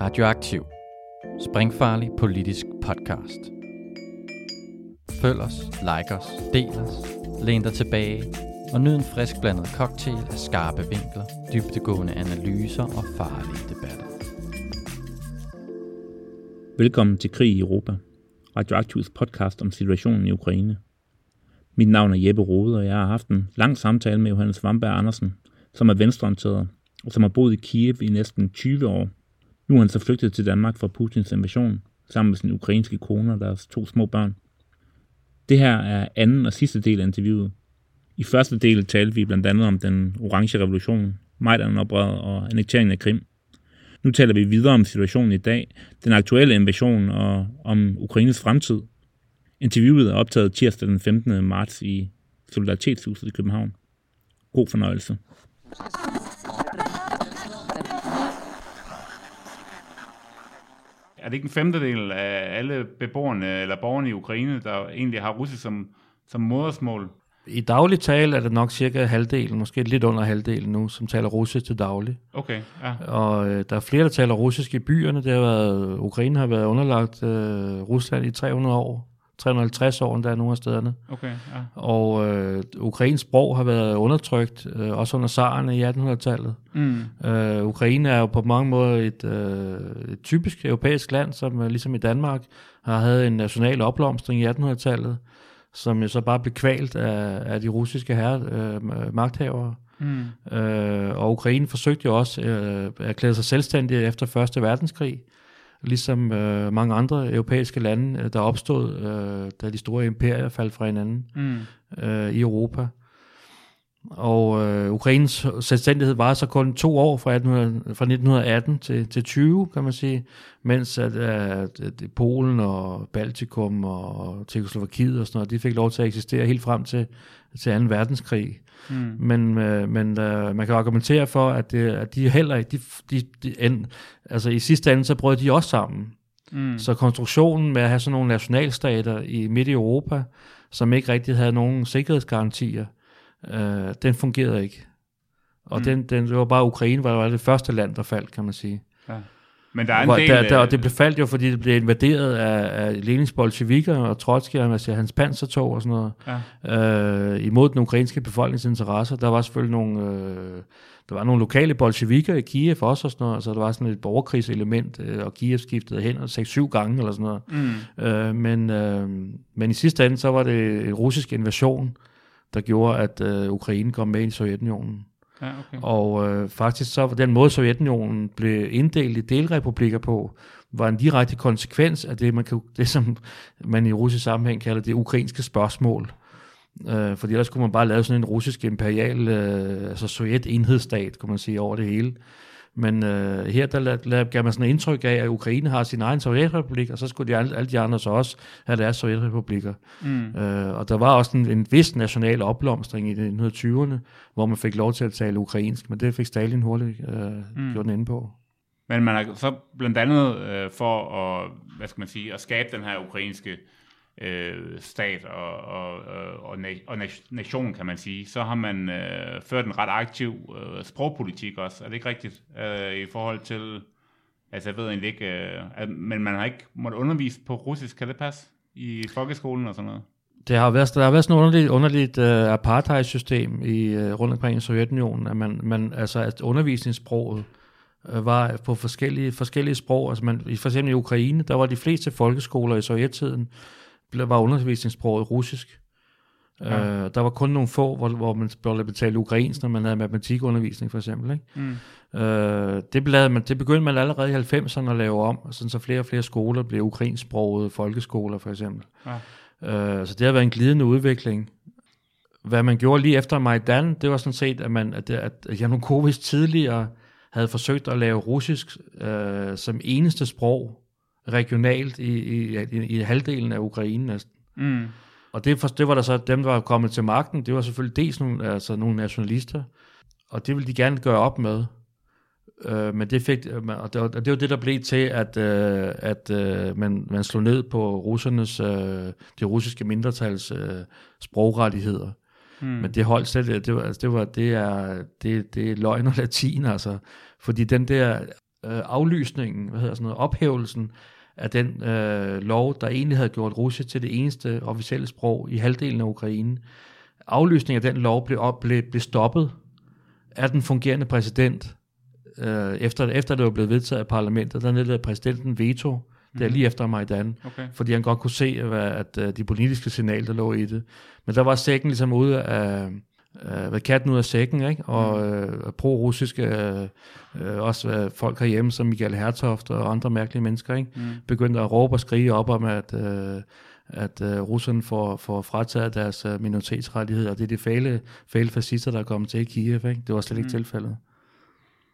Radioaktiv. Springfarlig politisk podcast. Følg os, like os, del os, læn dig tilbage og nyd en frisk blandet cocktail af skarpe vinkler, dybtegående analyser og farlige debatter. Velkommen til Krig i Europa, Radioaktivs podcast om situationen i Ukraine. Mit navn er Jeppe Rode, og jeg har haft en lang samtale med Johannes Vamberg Andersen, som er venstreorienteret og som har boet i Kiev i næsten 20 år. Nu er han så flygtet til Danmark fra Putins invasion, sammen med sin ukrainske kone og deres to små børn. Det her er anden og sidste del af interviewet. I første del talte vi blandt andet om den orange revolution, Majdan-oprøret og annekteringen af Krim. Nu taler vi videre om situationen i dag, den aktuelle invasion og om Ukraines fremtid. Interviewet er optaget tirsdag den 15. marts i Solidaritetshuset i København. God fornøjelse. Er det ikke en femtedel af alle beboerne eller borgerne i Ukraine, der egentlig har russisk som, som modersmål? I daglig tale er det nok cirka halvdelen, måske lidt under halvdelen nu, som taler russisk til daglig. Okay, ja. Og øh, der er flere, der taler russisk i byerne. Det har været, Ukraine har været underlagt øh, Rusland i 300 år. 350 år endda nogle af stederne. Okay, ja. Og øh, ukrainsk sprog har været undertrykt, øh, også under zarerne i 1800-tallet. Mm. Øh, Ukraine er jo på mange måder et, øh, et typisk europæisk land, som øh, ligesom i Danmark har havde en national opblomstring i 1800-tallet, som jo så bare blev kvalt af, af de russiske herre, øh, magthavere. Mm. Øh, og Ukraine forsøgte jo også øh, at erklære sig selvstændig efter Første Verdenskrig, ligesom øh, mange andre europæiske lande, øh, der opstod, øh, da de store imperier faldt fra hinanden Mm. øh, i Europa. Og øh, Ukraines selvstændighed var så kun to år fra, 1800, fra 1918 til, til 20, kan man sige, mens at, at, at Polen og Baltikum og Tjekkoslovakiet og sådan noget, de fik lov til at eksistere helt frem til, til 2. verdenskrig. Mm. Men, øh, men øh, man kan argumentere for, at, det, at de heller ikke, de, de, de end, altså i sidste ende, så brød de også sammen. Mm. Så konstruktionen med at have sådan nogle nationalstater i midt i Europa, som ikke rigtig havde nogen sikkerhedsgarantier, øh, den fungerede ikke. Og Mm. den, den, det var bare Ukraine, var, var det første land, der faldt, kan man sige. Ja. Men der er en Hvor, del... der, der, øh, og det blev faldt jo, fordi det blev invaderet af, af Lenins bolsjevikker og Trotsky og altså, hans pansertog og sådan noget, Ja. øh, imod den ukrainske befolkningens interesser. Der var selvfølgelig nogle, øh, der var nogle lokale bolsjevikker i Kiev også og sådan noget, så der var sådan et borgerkrigselement, øh, og Kiev skiftede hen 6-7 gange eller sådan noget. Mm. Øh, men, øh, men i sidste ende, så var det en russisk invasion, der gjorde, at øh, Ukraine kom med i Sovjetunionen. Ja, okay. Og øh, faktisk så den måde, Sovjetunionen blev inddelt i delrepublikker på, var en direkte konsekvens af det, man kan, det som man i russisk sammenhæng kalder det ukrainske spørgsmål. Øh, fordi ellers kunne man bare lave sådan en russisk imperial, øh, altså sovjet-enhedsstat, kunne man sige, over det hele. Men øh, her der la- la- gav man sådan et indtryk af, at Ukraine har sin egen sovjetrepublik, og så skulle de, alle, alle de andre så også have deres sovjetrepublikker. Mm. Øh, og der var også en, en vis national opblomstring i 1920'erne, hvor man fik lov til at tale ukrainsk, men det fik Stalin hurtigt øh, Mm. mm. gjort den inde på. Men man har så blandt andet øh, for at, hvad skal man sige, at skabe den her ukrainske øh, Øh, stat og, og, øh, og, og, nation, kan man sige, så har man øh, ført en ret aktiv øh, sprogpolitik også. Er det ikke rigtigt? Øh, I forhold til, altså jeg ved egentlig ikke, øh, men man har ikke måttet undervise på russisk, kan det passe? I folkeskolen og sådan noget? Det har været, der har været sådan et underligt, underligt uh, apartheid-system i, uh, rundt omkring i Sovjetunionen, at, man, man, altså, at undervisningssproget uh, var på forskellige, forskellige sprog. Altså man, i, for eksempel i Ukraine, der var de fleste folkeskoler i sovjettiden, uh, var undervisningssproget russisk. Ja. Uh, der var kun nogle få, hvor, hvor man blev betalt ukrainsk, når man havde matematikundervisning for eksempel. Ikke? Mm. Øh, det, blev, man, det begyndte man allerede i 90'erne at lave om, sådan så flere og flere skoler blev ukrainsksprogede folkeskoler for eksempel. Ja. Øh, så det har været en glidende udvikling. Hvad man gjorde lige efter Majdan, det var sådan set, at, man, at, det- at Janukovic tidligere havde forsøgt at lave russisk øh, som eneste sprog regionalt i, i, i, i halvdelen af Ukraine næsten. Mm. Og det, for, det var der så dem, der var kommet til magten, det var selvfølgelig dels nogle, altså nogle nationalister, og det ville de gerne gøre op med. Øh, men det fik, og det, var, og det var det, der blev til, at, øh, at øh, man, man slog ned på russernes, øh, det russiske mindretals øh, sprogrettigheder. Mm. Men det holdt slet, det var, altså, det var, det er, det, det er løgn og latin, altså. Fordi den der øh, aflysningen, hvad hedder sådan noget, ophævelsen af den øh, lov, der egentlig havde gjort russisk til det eneste officielle sprog i halvdelen af Ukraine. Aflysningen af den lov blev, op, blev, blev stoppet af den fungerende præsident, øh, efter, efter det var blevet vedtaget af parlamentet, der nedlagde præsidenten veto, det er lige efter Majdan, Okay. fordi han godt kunne se, hvad, at uh, de politiske signaler, der lå i det. Men der var sækken ligesom ude af, uh, hvad katten ud af sækken, ikke? og uh, pro-russiske, uh, uh, også uh, folk herhjemme, som Michael Hertoft og andre mærkelige mennesker, ikke? Mm. begyndte at råbe og skrige op om, at, uh, at uh, russerne får, får frataget deres uh, minoritetsrettigheder, og det er de fæle, fæle fascister, der er kommet til i Kiev. Ikke? Det var slet ikke Mm. tilfældet.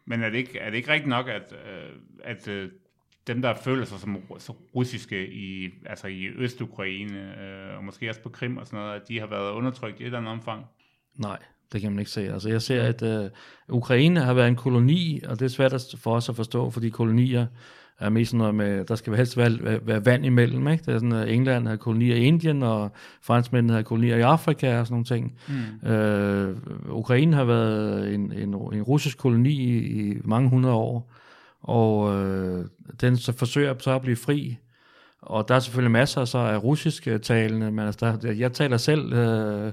Men er det ikke, er det ikke rigtigt nok, at, øh, at øh, dem, der føler sig som, som russiske i, altså i Øst-Ukraine, øh, og måske også på Krim og sådan noget, at de har været undertrykt i et eller andet omfang? Nej, det kan man ikke se. Altså, jeg ser, at uh, Ukraine har været en koloni, og det er svært for os at forstå, fordi kolonier er mest sådan noget med, der skal helst være, være, være vand imellem. Ikke? Det er sådan, at England har kolonier i Indien, og franskmændene har kolonier i Afrika og sådan nogle ting. Mm. Øh, Ukraine har været en, en, en russisk koloni i, i mange hundrede år, og øh, den så forsøger så at blive fri. Og der er selvfølgelig masser så af russisk øh, talende, men altså der, jeg taler selv øh,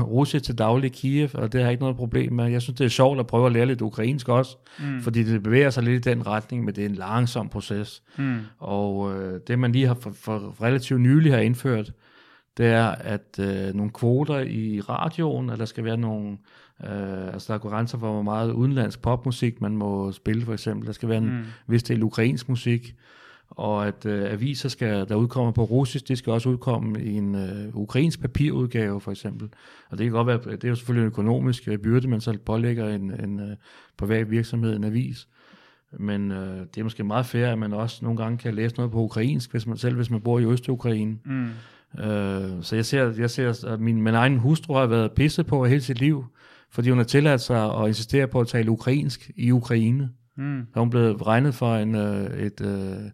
russisk til daglig i Kiev, og det har jeg ikke noget problem med. Jeg synes, det er sjovt at prøve at lære lidt ukrainsk også, Mm. fordi det bevæger sig lidt i den retning, men det er en langsom proces. Mm. Og øh, det, man lige har for, for relativt nylig har indført, det er, at øh, nogle kvoter i radioen, at der skal være nogle, øh, altså der er grænser for, hvor meget udenlandsk popmusik man må spille, for eksempel. Der skal være en mm. vis del ukrainsk musik, og at øh, aviser, skal, der udkommer på russisk, det skal også udkomme i en øh, ukrainsk papirudgave, for eksempel. Og det kan godt være, det er jo selvfølgelig en økonomisk øh, byrde, man så pålægger en, en øh, privat virksomhed en avis. Men øh, det er måske meget fair, at man også nogle gange kan læse noget på ukrainsk, hvis man, selv hvis man bor i Øst-Ukraine. Mm. Øh, så jeg ser, jeg ser, at min, min egen hustru har været pisset på hele sit liv, fordi hun har tilladt sig at insistere på at tale ukrainsk i Ukraine. Mm. Så hun blevet regnet for en, øh, et, øh,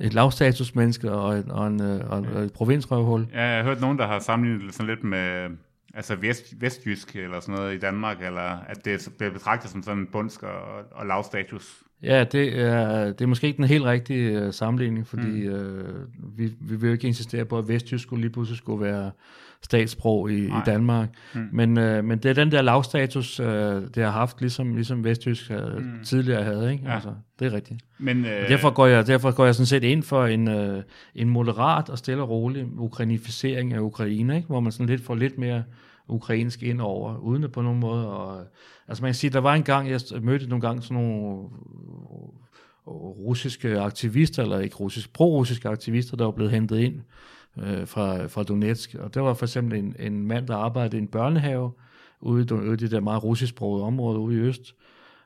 et lavstatusmenneske og, et, og, en, øh, og, og et provinsrøvhul. Ja, jeg har hørt nogen, der har sammenlignet det sådan lidt med altså vest, vestjysk eller sådan noget i Danmark, eller at det bliver betragtet som sådan en bundsk og, og lavstatus. Ja, det er, det er måske ikke den helt rigtige øh, sammenligning, fordi mm. øh, vi, vi vil jo ikke insistere på, at vestjysk skulle lige pludselig skulle være statssprog i, i. Danmark. Mm. Men, øh, men det er den der lavstatus, øh, det har haft, ligesom, ligesom vestjysk øh, Mm. tidligere havde. Ikke? Ja. Altså, det er rigtigt. Men, Og øh, derfor, går jeg, derfor går jeg sådan set ind for en, øh, en moderat og stille og rolig ukrainificering af Ukraine, ikke? hvor man sådan lidt får lidt mere ukrainsk ind over, uden det på nogen måde. Og, altså man kan sige, der var en gang, jeg mødte nogle gange sådan nogle øh, russiske aktivister, eller ikke russisk, pro-russiske aktivister, der var blevet hentet ind øh, fra, fra Donetsk. Og der var for eksempel en, en mand, der arbejdede i en børnehave, ude i, ude i det der meget russisksprogede område ude i Øst.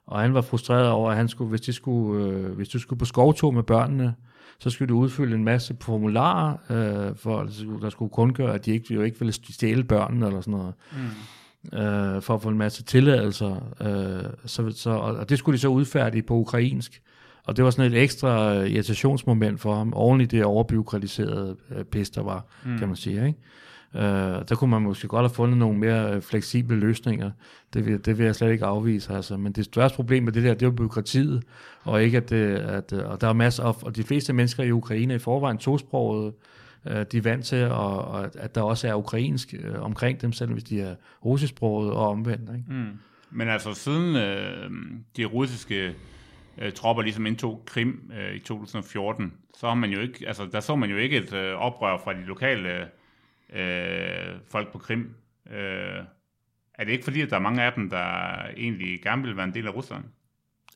Og han var frustreret over, at han skulle, hvis, de skulle, øh, hvis du skulle på skovtur med børnene, så skulle du udfylde en masse formularer, øh, for der skulle kundgøre, at de ikke, jo ikke ville stjæle børnene eller sådan noget, mm. øh, for at få en masse tilladelser. Øh, så, så, og og det skulle de så udfærdige på ukrainsk. Og det var sådan et ekstra øh, irritationsmoment for ham, oven i det overbyråkratiserede øh, pis, der var, Mm. kan man sige. Ikke? Øh, der kunne man måske godt have fundet nogle mere øh, fleksible løsninger. Det vil, det vil jeg slet ikke afvise. Altså. Men det største problem med det der, det er jo byråkratiet, og ikke at, det, at og der er masser af, og de fleste mennesker i Ukraine er i forvejen tosprogede, de er vant til, og, og at, der også er ukrainsk omkring dem, selv hvis de er russisksprogede og omvendt. Ikke? Mm. Men altså siden øh, de russiske øh, tropper ligesom indtog Krim øh, i 2014, så har man jo ikke, altså der så man jo ikke et øh, oprør fra de lokale øh, folk på Krim. Øh, er det ikke fordi, at der er mange af dem, der egentlig gerne vil være en del af Rusland?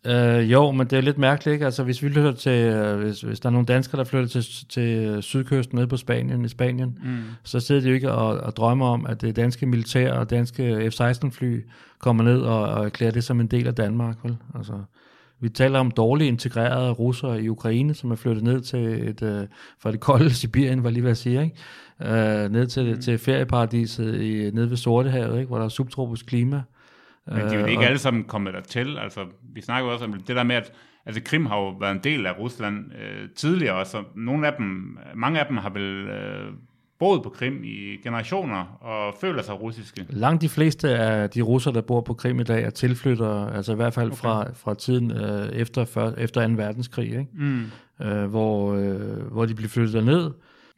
Øh, jo, men det er lidt mærkeligt, ikke? Altså, hvis vi flytter til, øh, hvis, hvis der er nogle danskere, der flytter til, til sydkysten nede på Spanien, i Spanien, Mm. så sidder de jo ikke og, og drømmer om, at det danske militær og danske F-16-fly kommer ned og, og erklærer det som en del af Danmark. Vel? Altså, vi taler om dårligt integrerede russere i Ukraine, som er flyttet ned til et, øh, fra det kolde Sibirien, var jeg lige ved at sige, ikke? Øh, ned til, mm. til ferieparadiset i, nede ved Sortehavet, ikke? hvor der er subtropisk klima. Men de er jo Øh, ikke og- alle sammen kommet dertil. Altså, vi snakker også om det der med, at altså, Krim har jo været en del af Rusland øh, tidligere og Nogle af dem, mange af dem har vel øh, boet på Krim i generationer og føler sig russiske. Langt de fleste af de russere, der bor på Krim i dag, er tilflyttere, altså i hvert fald okay. fra, fra tiden øh, efter, før, efter 2. verdenskrig, ikke? Mm. Øh, hvor, øh, hvor de blev flyttet derned,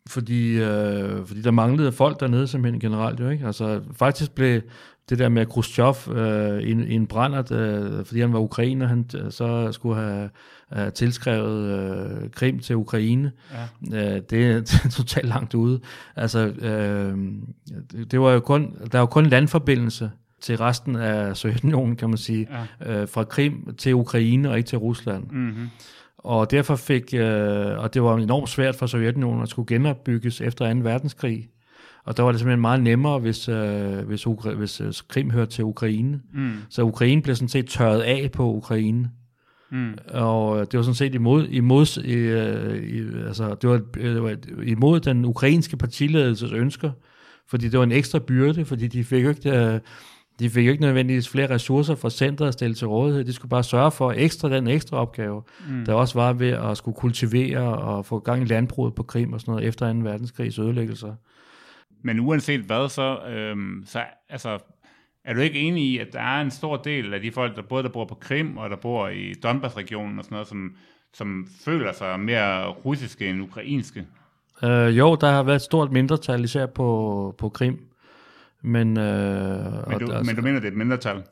fordi, øh, fordi der manglede folk dernede simpelthen generelt. Jo, ikke? Altså, faktisk blev det der med Khrushchev øh, i, i en brændert, øh, fordi han var ukrainer, han øh, så skulle have øh, tilskrevet øh, Krim til Ukraine. Ja. Øh, det er totalt langt ude. Altså, øh, det var jo kun, der var kun landforbindelse til resten af Sovjetunionen, kan man sige, ja. øh, fra Krim til Ukraine og ikke til Rusland. Mm-hmm. Og derfor fik, øh, og det var enormt svært for Sovjetunionen at skulle genopbygges efter 2. verdenskrig. Og der var det simpelthen meget nemmere, hvis, øh, hvis, Ukra- hvis øh, Krim hørte til Ukraine. Mm. Så Ukraine blev sådan set tørret af på Ukraine. Mm. Og det var sådan set imod, imod, i, øh, i, altså, det var, det var imod den ukrainske partiledelses ønsker, fordi det var en ekstra byrde, fordi de fik jo ikke, øh, de fik jo ikke nødvendigvis flere ressourcer fra centret at stille til rådighed. De skulle bare sørge for ekstra den ekstra opgave, mm. der også var ved at skulle kultivere og få gang i landbruget på Krim og sådan noget efter 2. verdenskrigs ødelæggelser. Men uanset hvad, så, øhm, så altså, er du ikke enig i, at der er en stor del af de folk, der både der bor på Krim og der bor i Donbass-regionen og sådan noget, som, som føler sig mere russiske end ukrainske? Øh, jo, der har været et stort mindretal, især på, på Krim. Men, øh, Men du, og, men du mener, det er et mindretal?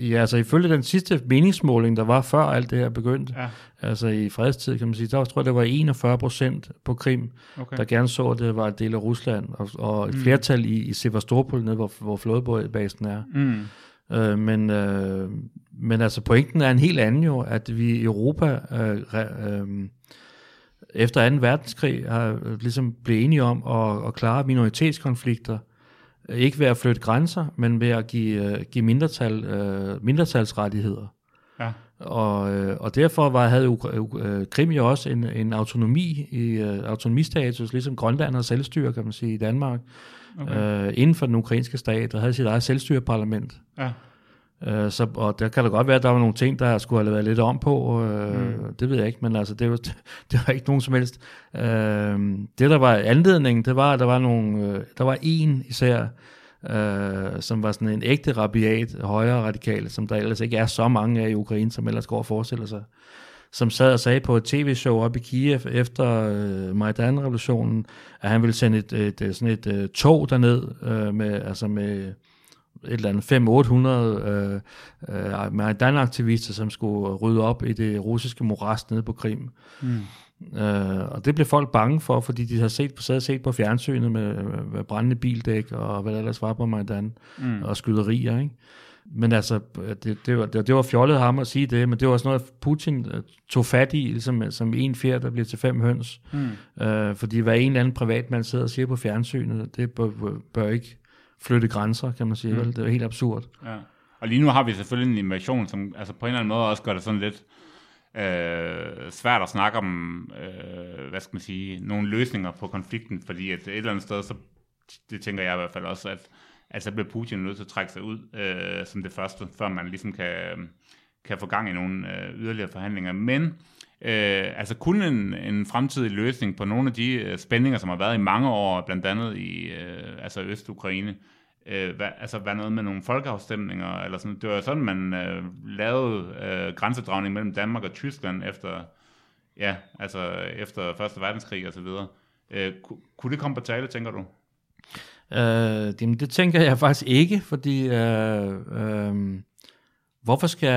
Ja, altså ifølge den sidste meningsmåling, der var før alt det her begyndte, Ja. altså i fredstid, kan man sige, der tror jeg, det var 41 procent på Krim, Okay. der gerne så, at det var en del af Rusland, og, og et flertal i, i Sevastopol, nede hvor, hvor flådebådbasen er. Mm. Øh, men, øh, men altså pointen er en helt anden jo, at vi i Europa øh, re, øh, efter 2. verdenskrig har øh, ligesom blevet enige om at, at klare minoritetskonflikter, ikke ved at flytte grænser, men ved at give, øh, give mindretal, øh, mindretalsrettigheder. Ja. Og, øh, og derfor var, havde øh, Krim jo også en, en autonomi i øh, autonomistatus, ligesom Grønland har selvstyre, kan man sige, i Danmark, okay. øh, inden for den ukrainske stat, der havde sit eget selvstyreparlament. Ja. Øh, så, og der kan da godt være, at der var nogle ting, der skulle have været lidt om på. Øh, mm. Det ved jeg ikke, men altså, det var, det var ikke nogen som helst. Øh, det, der var anledningen, det var, at der var, nogle, øh, der var en især, øh, som var sådan en ægte rabiat, højre radikal, som der ellers ikke er så mange af i Ukraine, som ellers går og forestiller sig som sad og sagde på et tv-show op i Kiev efter øh, Majdan-revolutionen, at han ville sende et, et, et, sådan et øh, tog derned øh, med, altså med et eller andet 500-800 øh, øh, Majdan-aktivister, som skulle rydde op i det russiske morast nede på Krim. Mm. Øh, og det blev folk bange for, fordi de har set, sad set på fjernsynet med, med brændende bildæk og hvad der ellers var på Majdan, Mm. og skyderier, ikke? Men altså, det, det, var, det, det var fjollet ham at sige det, men det var også noget, Putin øh, tog fat i, ligesom som en fjer, der bliver til fem høns. Mm. Øh, fordi hvad en eller anden privatmand sidder og siger på fjernsynet, det bør, bør ikke flytte grænser, kan man sige. Mm. Vel? Det er helt absurd. Ja. Og lige nu har vi selvfølgelig en invasion, som altså på en eller anden måde også gør det sådan lidt øh, svært at snakke om, øh, hvad skal man sige, nogle løsninger på konflikten, fordi at et eller andet sted, så det tænker jeg i hvert fald også, at, at så bliver Putin nødt til at trække sig ud øh, som det første, før man ligesom kan, kan få gang i nogle øh, yderligere forhandlinger. Men øh, altså kun en, en fremtidig løsning på nogle af de øh, spændinger, som har været i mange år, blandt andet i øh, altså Øst-Ukraine, øh, hvad, altså hvad noget med nogle folkeafstemninger, eller sådan, det var sådan, man øh, lavede øh, grænsedragning mellem Danmark og Tyskland efter, ja, altså efter Første Verdenskrig og så videre. Øh, ku- kunne det komme på tale, tænker du? Øh, det, det tænker jeg faktisk ikke, fordi øh, øh, hvorfor skal,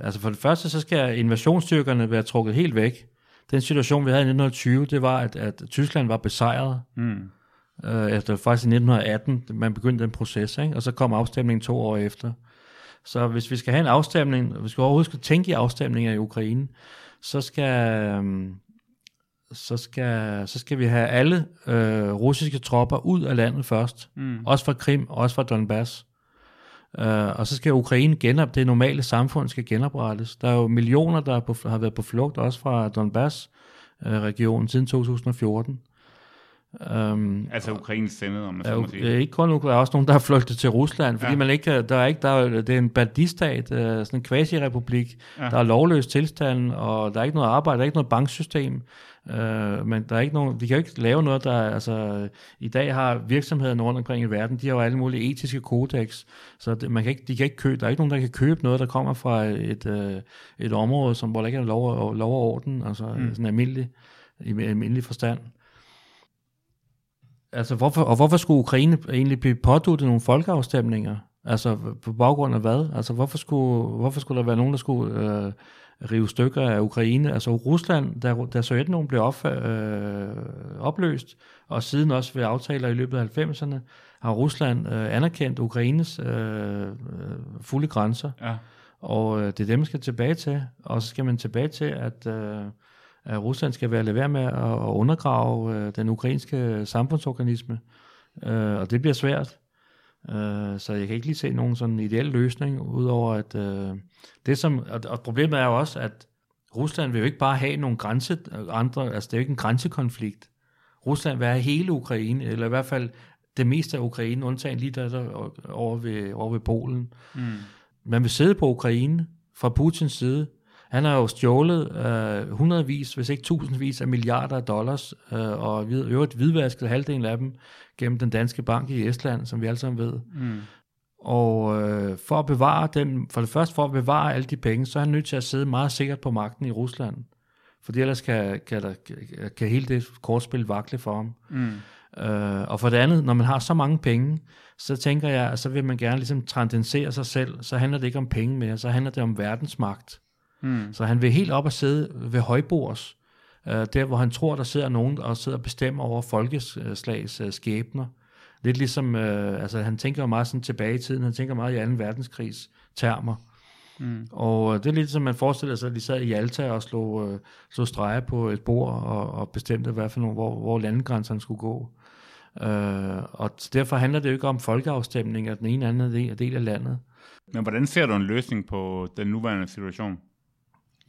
altså for det første, så skal invasionsstyrkerne være trukket helt væk. Den situation, vi havde i 1920, det var, at, at Tyskland var besejret. Mm. Øh, efter faktisk i 1918, man begyndte den proces, ikke? og så kom afstemningen to år efter. Så hvis vi skal have en afstemning, hvis vi overhovedet skal tænke i afstemninger i Ukraine, så skal, øhm, så skal, så skal vi have alle øh, russiske tropper ud af landet først. Mm. Også fra Krim, også fra Donbass. Uh, og så skal Ukraine genop, det normale samfund skal genoprettes. Der er jo millioner, der er på, har været på flugt, også fra Donbass-regionen øh, siden 2014. Um, Altså Ukraines sendede, om man er så må sige. øh, ikke kun Ukraine, der er også nogen, der har flygtet til Rusland, fordi Ja. man ikke, der er ikke, der er, det er en bandistat, øh, sådan en quasi-republik, ja. der er lovløs tilstand, og der er ikke noget arbejde, der er ikke noget banksystem. Øh, men der er ikke nogen, de kan jo ikke lave noget, der altså, i dag har virksomhederne rundt omkring i verden, de har jo alle mulige etiske kodex, så det, man kan ikke, de kan ikke købe, der er ikke nogen, der kan købe noget, der kommer fra et, øh, et område, som, hvor der ikke er lov, lov og orden, altså mm. sådan almindelig, i almindelig forstand. Altså, hvorfor, og hvorfor skulle Ukraine egentlig blive påduttet nogle folkeafstemninger? Altså, på baggrund af hvad? Altså, hvorfor skulle, hvorfor skulle der være nogen, der skulle øh, rive stykker af Ukraine? Altså, Rusland, da, da Sovjetunionen blev op, øh, opløst, og siden også ved aftaler i løbet af 90'erne, har Rusland øh, anerkendt Ukraines øh, fulde grænser. Ja. Og øh, det er det, man skal tilbage til. Og så skal man tilbage til, at... Øh, at Rusland skal være lade med at, at undergrave øh, den ukrainske samfundsorganisme. Øh, og det bliver svært. Øh, så jeg kan ikke lige se nogen sådan ideel løsning, udover at øh, det som, og, og problemet er jo også, at Rusland vil jo ikke bare have nogle grænse, andre, altså det er jo ikke en grænsekonflikt. Rusland vil have hele Ukraine, eller i hvert fald det meste af Ukraine, undtagen lige der, der over, ved, over ved Polen. Mm. Man vil sidde på Ukraine fra Putins side, han har jo stjålet øh, hundredvis, hvis ikke tusindvis af milliarder af dollars, øh, og i øvrigt hvidvasket halvdelen af dem gennem den danske bank i Estland, som vi alle sammen ved. Mm. Og øh, for at bevare den, for det første for at bevare alle de penge, så er han nødt til at sidde meget sikkert på magten i Rusland. For ellers kan, kan, der, kan hele det kortspil vakle for ham. Mm. Øh, og for det andet, når man har så mange penge, så tænker jeg, at så vil man gerne ligesom transcendere sig selv. Så handler det ikke om penge mere, så handler det om verdensmagt. Mm. Så han vil helt op og sidde ved højbords, øh, der hvor han tror, der sidder nogen og sidder og bestemmer over folkeslags øh, skæbner. Lidt ligesom, øh, altså han tænker meget sådan tilbage i tiden, han tænker meget i 2. verdenskrigs termer. Mm. Og øh, det er lidt som man forestiller sig, at de sad i Alta og slog, øh, slog streger på et bord og, og bestemte, hvad for nogle, hvor, hvor landegrænserne skulle gå. Øh, og derfor handler det jo ikke om folkeafstemning af den ene eller anden del af landet. Men hvordan ser du en løsning på den nuværende situation?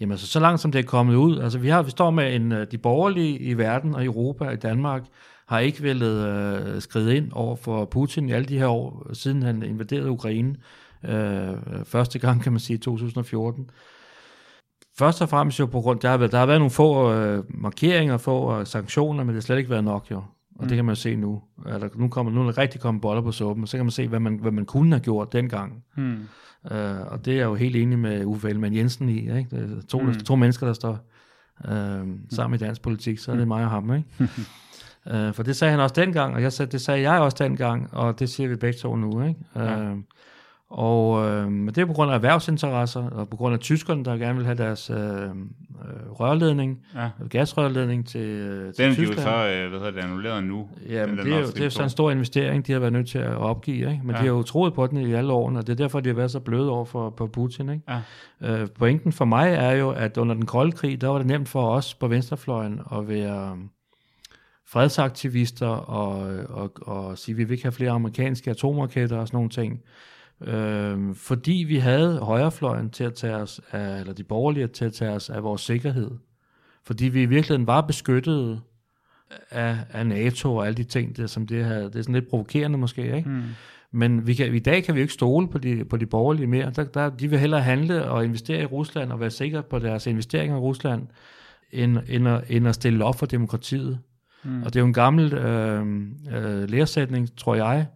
Jamen altså, så langt som det er kommet ud, altså vi, har, vi står med en, øh, de borgerlige i verden og i Europa og i Danmark, har ikke villet øh, skride ind over for Putin i alle de her år, siden han invaderede Ukraine, øh, første gang kan man sige i 2014. Først og fremmest jo på grund, der har været, der har været nogle få øh, markeringer, få øh, sanktioner, men det har slet ikke været nok jo. Og mm. det kan man se nu. Altså, nu, kommer, nu er der rigtig kommet boller på suppen, og så kan man se, hvad man, hvad man kunne have gjort dengang. Mm. Uh, og det er jeg jo helt enig med Uffe Ellemann Jensen i. Ikke? Det er to, mm. to mennesker, der står uh, sammen i dansk politik, så er det mig og ham. Ikke? uh, for det sagde han også dengang, og jeg sagde, det sagde jeg også dengang, og det siger vi begge to nu. Ikke? Ja. Og øh, det er på grund af erhvervsinteresser, og på grund af tyskerne, der gerne vil have deres øh, øh, rørledning, ja. gasrørledning til, øh, til den Tyskland. Den er jo så, øh, hvad hedder det, annulleret nu. Ja, men det er jo det er sådan en stor investering, de har været nødt til at opgive, ikke? men ja. de har jo troet på den i alle årene, og det er derfor, de har været så bløde over for på Putin. Ikke? Ja. Øh, pointen for mig er jo, at under den kolde krig, der var det nemt for os på venstrefløjen at være fredsaktivister og, og, og sige, at vi vil ikke have flere amerikanske atomraketter og sådan nogle ting. Øh, fordi vi havde højrefløjen til at tage os af, eller de borgerlige til at tage os af vores sikkerhed. Fordi vi i virkeligheden var beskyttet af, af NATO og alle de ting, der, som det her, det er sådan lidt provokerende måske, ikke? Mm. Men vi kan, i dag kan vi jo ikke stole på de, på de borgerlige mere. Der, der, de vil hellere handle og investere i Rusland og være sikre på deres investeringer i Rusland, end, end, at, end at stille op for demokratiet. Mm. Og det er jo en gammel øh, øh, læresætning, tror jeg,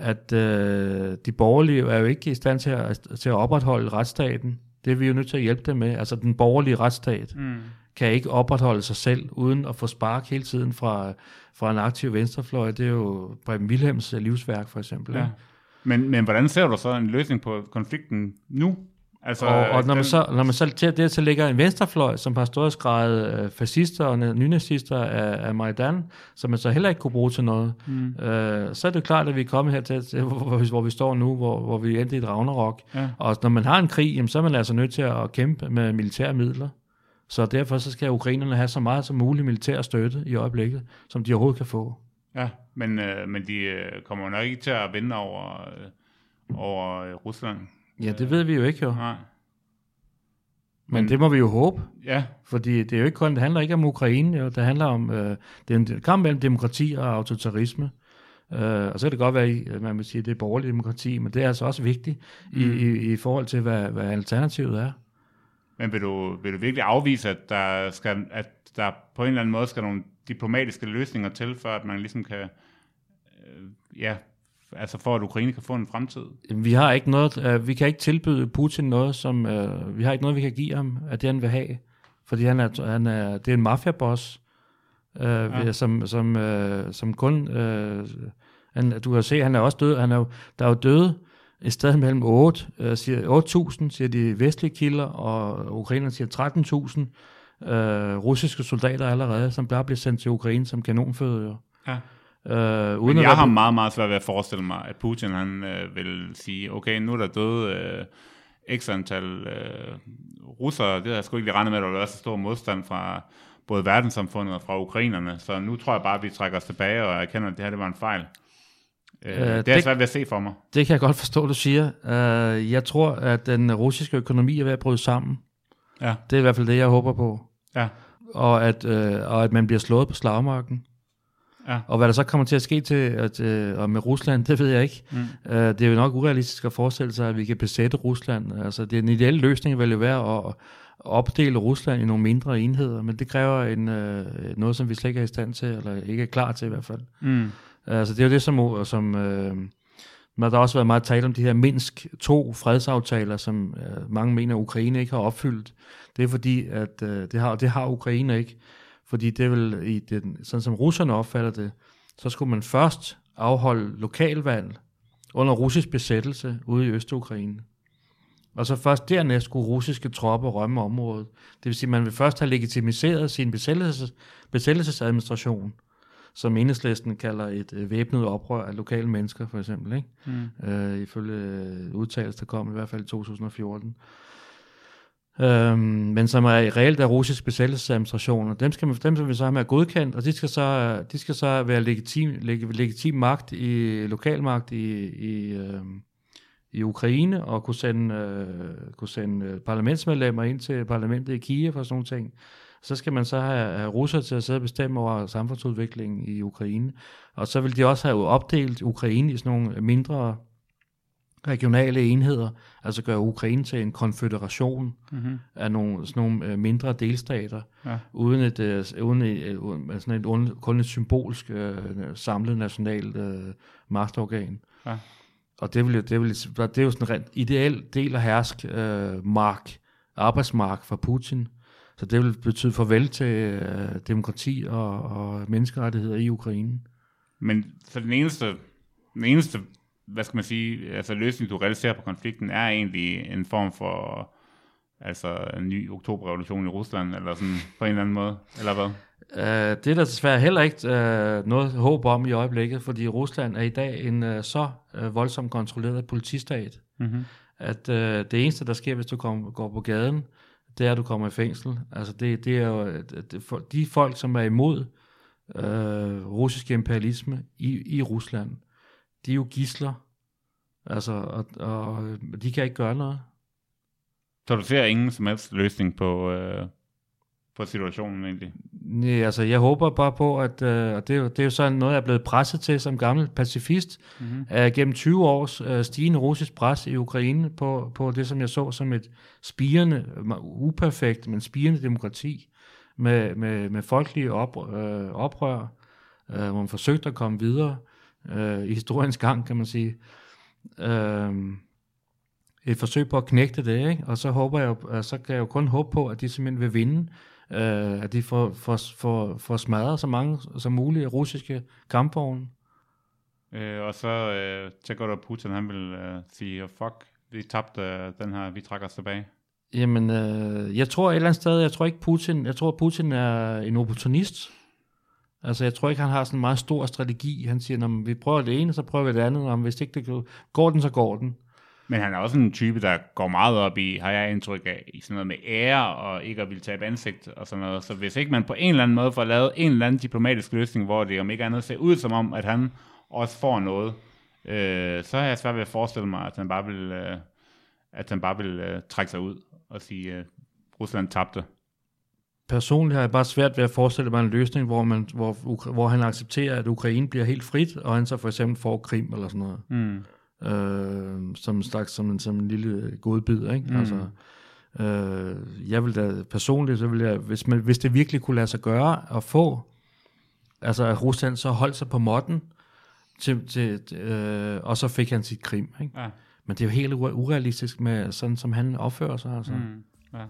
at øh, de borgerlige er jo ikke i stand til at, til at opretholde retsstaten. Det er vi jo nødt til at hjælpe dem med. Altså den borgerlige retsstat mm. kan ikke opretholde sig selv, uden at få spark hele tiden fra, fra en aktiv venstrefløj. Det er jo Preben Wilhelms livsværk for eksempel. Ja. Men, men hvordan ser du så en løsning på konflikten nu? Altså, og, og når, man så, når man så til det så ligger en venstrefløj, som har stået skrevet øh, fascister og nynazister af, af Majdan, som man så heller ikke kunne bruge til noget, mm. øh, så er det klart, at vi er kommet her til, til hvor, hvor vi står nu, hvor, hvor vi endte i et Ragnarok. Ja. Og når man har en krig, jamen, så er man altså nødt til at kæmpe med militære midler. Så derfor så skal ukrainerne have så meget som muligt militær støtte i øjeblikket, som de overhovedet kan få. Ja, men, øh, men de øh, kommer nok ikke til at vinde over, øh, over Rusland. Ja, det ved vi jo ikke jo. Nej. Men, Men det må vi jo håbe. Ja. Fordi det er jo ikke kun, det handler ikke om Ukraine, jo. det handler om, øh, det er en kamp mellem demokrati og autoritarisme. Øh, og så kan det godt være, at man vil sige, at det er borgerlig demokrati, men det er altså også vigtigt mm. i, i, i forhold til, hvad, hvad alternativet er. Men vil du, vil du virkelig afvise, at der, skal, at der på en eller anden måde skal nogle diplomatiske løsninger til, for at man ligesom kan, øh, ja, altså for at Ukraine kan få en fremtid? Vi har ikke noget, øh, vi kan ikke tilbyde Putin noget, som, øh, vi har ikke noget, vi kan give ham, at det han vil have. Fordi han er, han er, det er en mafiaboss, øh, ja. som, som, øh, som kun, øh, han, du kan se, han er også død, han er der er jo døde et sted mellem 8, øh, siger 8.000, siger de vestlige kilder, og ukrainerne siger 13.000 øh, russiske soldater allerede, som bare bliver sendt til Ukraine som kanonføde. Ja. Øh, uden Men jeg har meget, meget svært ved at forestille mig, at Putin han øh, vil sige, okay, nu er der døde øh, x antal øh, russere, det har jeg sgu ikke lige regnet med, at der vil være så stor modstand fra både verdenssamfundet og fra ukrainerne, så nu tror jeg bare, at vi trækker os tilbage og erkender, at det her det var en fejl. Øh, øh, det er svært ved at se for mig. Det kan jeg godt forstå, du siger. Uh, jeg tror, at den russiske økonomi er ved at bryde sammen. Ja. Det er i hvert fald det, jeg håber på. Ja. Og at, uh, og at man bliver slået på slagmarken. Ja. Og hvad der så kommer til at ske til at, uh, og med Rusland, det ved jeg ikke. Mm. Uh, det er jo nok urealistisk at forestille sig, at vi kan besætte Rusland. Altså, det, den ideelle løsning vil jo være at opdele Rusland i nogle mindre enheder, men det kræver en, uh, noget, som vi slet ikke er i stand til, eller ikke er klar til i hvert fald. Mm. Altså det er jo det, som, som øh, der har også været meget tale om de her Minsk to fredsaftaler, som øh, mange mener, at Ukraine ikke har opfyldt. Det er fordi, at øh, det, har, det har Ukraine ikke. Fordi det vil, i den, sådan som russerne opfatter det, så skulle man først afholde lokalvalg under russisk besættelse ude i Øst-Ukraine. Og så først dernæst skulle russiske tropper rømme området. Det vil sige, at man vil først have legitimiseret sin besættelses, besættelsesadministration, som enhedslisten kalder et øh, væbnet oprør af lokale mennesker, for eksempel, ikke? Mm. Øh, ifølge øh, udtalelser, der kom i hvert fald i 2014. Øhm, men som er reelt af russisk besættelsesadministration, dem skal, man, dem skal vi så have med godkendt, og de skal så, de skal så være legitim, leg, legitim magt i lokalmagt i, i, øhm, i Ukraine, og kunne sende, øh, kunne sende øh, parlamentsmedlemmer ind til parlamentet i Kiev og sådan nogle ting så skal man så have, have russer til at sidde og bestemme over samfundsudviklingen i Ukraine. Og så vil de også have opdelt Ukraine i sådan nogle mindre regionale enheder, altså gøre Ukraine til en konfederation mm-hmm. af nogle, sådan nogle øh, mindre delstater, ja. uden et, uh, uden et, uh, sådan et, kun et symbolsk uh, samlet nationalt uh, magtorgan. Ja. Og det, vil, det, vil, det er jo sådan en ideel del af hersk uh, mark, arbejdsmark for Putin, så det vil betyde farvel til øh, demokrati og, og menneskerettigheder i Ukraine. Men så den eneste, den eneste hvad skal man sige, altså løsning, du realiserer på konflikten, er egentlig en form for altså en ny oktoberrevolution i Rusland, eller sådan på en eller anden måde, eller hvad? Uh, det er der desværre heller ikke uh, noget håb om i øjeblikket, fordi Rusland er i dag en uh, så uh, voldsomt kontrolleret politistat, mm-hmm. at uh, det eneste, der sker, hvis du kom, går på gaden, det er, at du kommer i fængsel. Altså det, det er jo det, for, de folk, som er imod øh, russisk imperialisme i, i Rusland, de er jo gisler. Altså, og, og de kan ikke gøre noget. Så du ser ingen som helst løsning på, øh, på situationen egentlig? Nej, altså jeg håber bare på, at øh, og det, er jo, det er jo sådan noget, jeg er blevet presset til som gammel pacifist, mm-hmm. uh, gennem 20 års uh, stigende russisk pres i Ukraine på, på det, som jeg så som et spirende, uperfekt, men spirende demokrati med, med, med folkelige op, øh, oprør, øh, hvor man forsøgte at komme videre øh, i historiens gang, kan man sige. Øh, et forsøg på at knægte det, ikke? og så håber jeg, så kan jeg jo kun håbe på, at de simpelthen vil vinde øh, at de får, får, får, får smadret så mange som muligt af russiske kampvogne. Øh, og så øh, tænker du, at Putin han vil øh, sige, fuck, vi tabte øh, den her, vi trækker os tilbage. Jamen, øh, jeg tror et eller andet sted, jeg tror ikke Putin, jeg tror Putin er en opportunist. Altså, jeg tror ikke, han har sådan en meget stor strategi. Han siger, når vi prøver det ene, så prøver vi det andet, og hvis ikke det går den, så går den. Men han er også en type, der går meget op i, har jeg indtryk af, i sådan noget med ære, og ikke at ville tabe ansigt og sådan noget. Så hvis ikke man på en eller anden måde får lavet en eller anden diplomatisk løsning, hvor det om ikke andet ser ud som om, at han også får noget, øh, så har jeg svært ved at forestille mig, at han bare vil, øh, at han bare vil øh, trække sig ud og sige, øh, Rusland tabte. Personligt har jeg bare svært ved at forestille mig en løsning, hvor, man, hvor, hvor han accepterer, at Ukraine bliver helt frit, og han så for eksempel får Krim eller sådan noget. Mm øh, som en slags som en, som en lille godbid, ikke? Mm. Altså, Øh, jeg vil da personligt, så vil jeg, hvis, man, hvis det virkelig kunne lade sig gøre at få, altså at Rusland så holdt sig på modden, til, til, øh, og så fik han sit krim. Ikke? Ja. Men det er jo helt ure- urealistisk med sådan, som han opfører sig. Altså. Mm. Ja.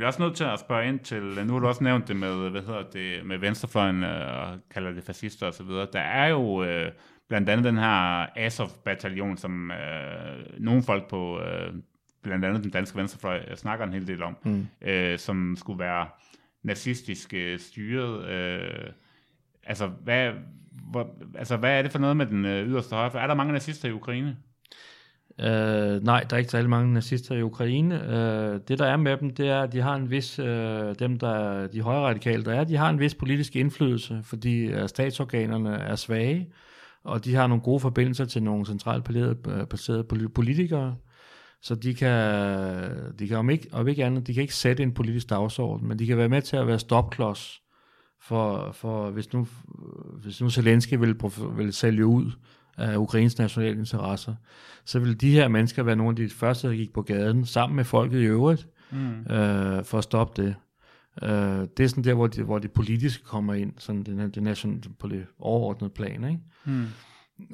Bliver også nødt til at spørge ind til, nu har du også nævnt det med, hvad hedder det, med venstrefløjen, øh, og kalder det fascister og så videre. Der er jo øh, blandt andet den her Azov-bataljon, som øh, nogle folk på øh, blandt andet den danske venstrefløj øh, snakker en hel del om, mm. øh, som skulle være nazistisk øh, styret. Øh, altså, hvad, hvor, altså, hvad er det for noget med den øh, yderste højre? Er der mange nazister i Ukraine? Øh, nej, der er ikke særlig mange nazister i Ukraine. Øh, det der er med dem, det er, at de har en vis, øh, dem der de højre radikale, der er, de har en vis politisk indflydelse, fordi øh, statsorganerne er svage, og de har nogle gode forbindelser til nogle centralt placerede- øh, politikere, så de kan, de kan om ikke, om ikke andet, de kan ikke sætte en politisk dagsorden, men de kan være med til at være stopklods for, for hvis nu, hvis nu Zelensky vil, vil sælge ud af Ukraines nationale interesser, så vil de her mennesker være nogle af de første, der gik på gaden, sammen med folket i øvrigt, mm. øh, for at stoppe det. Øh, det er sådan der, hvor de, hvor de politiske kommer ind, sådan det, det nation, på det overordnede plan. Ikke? Mm.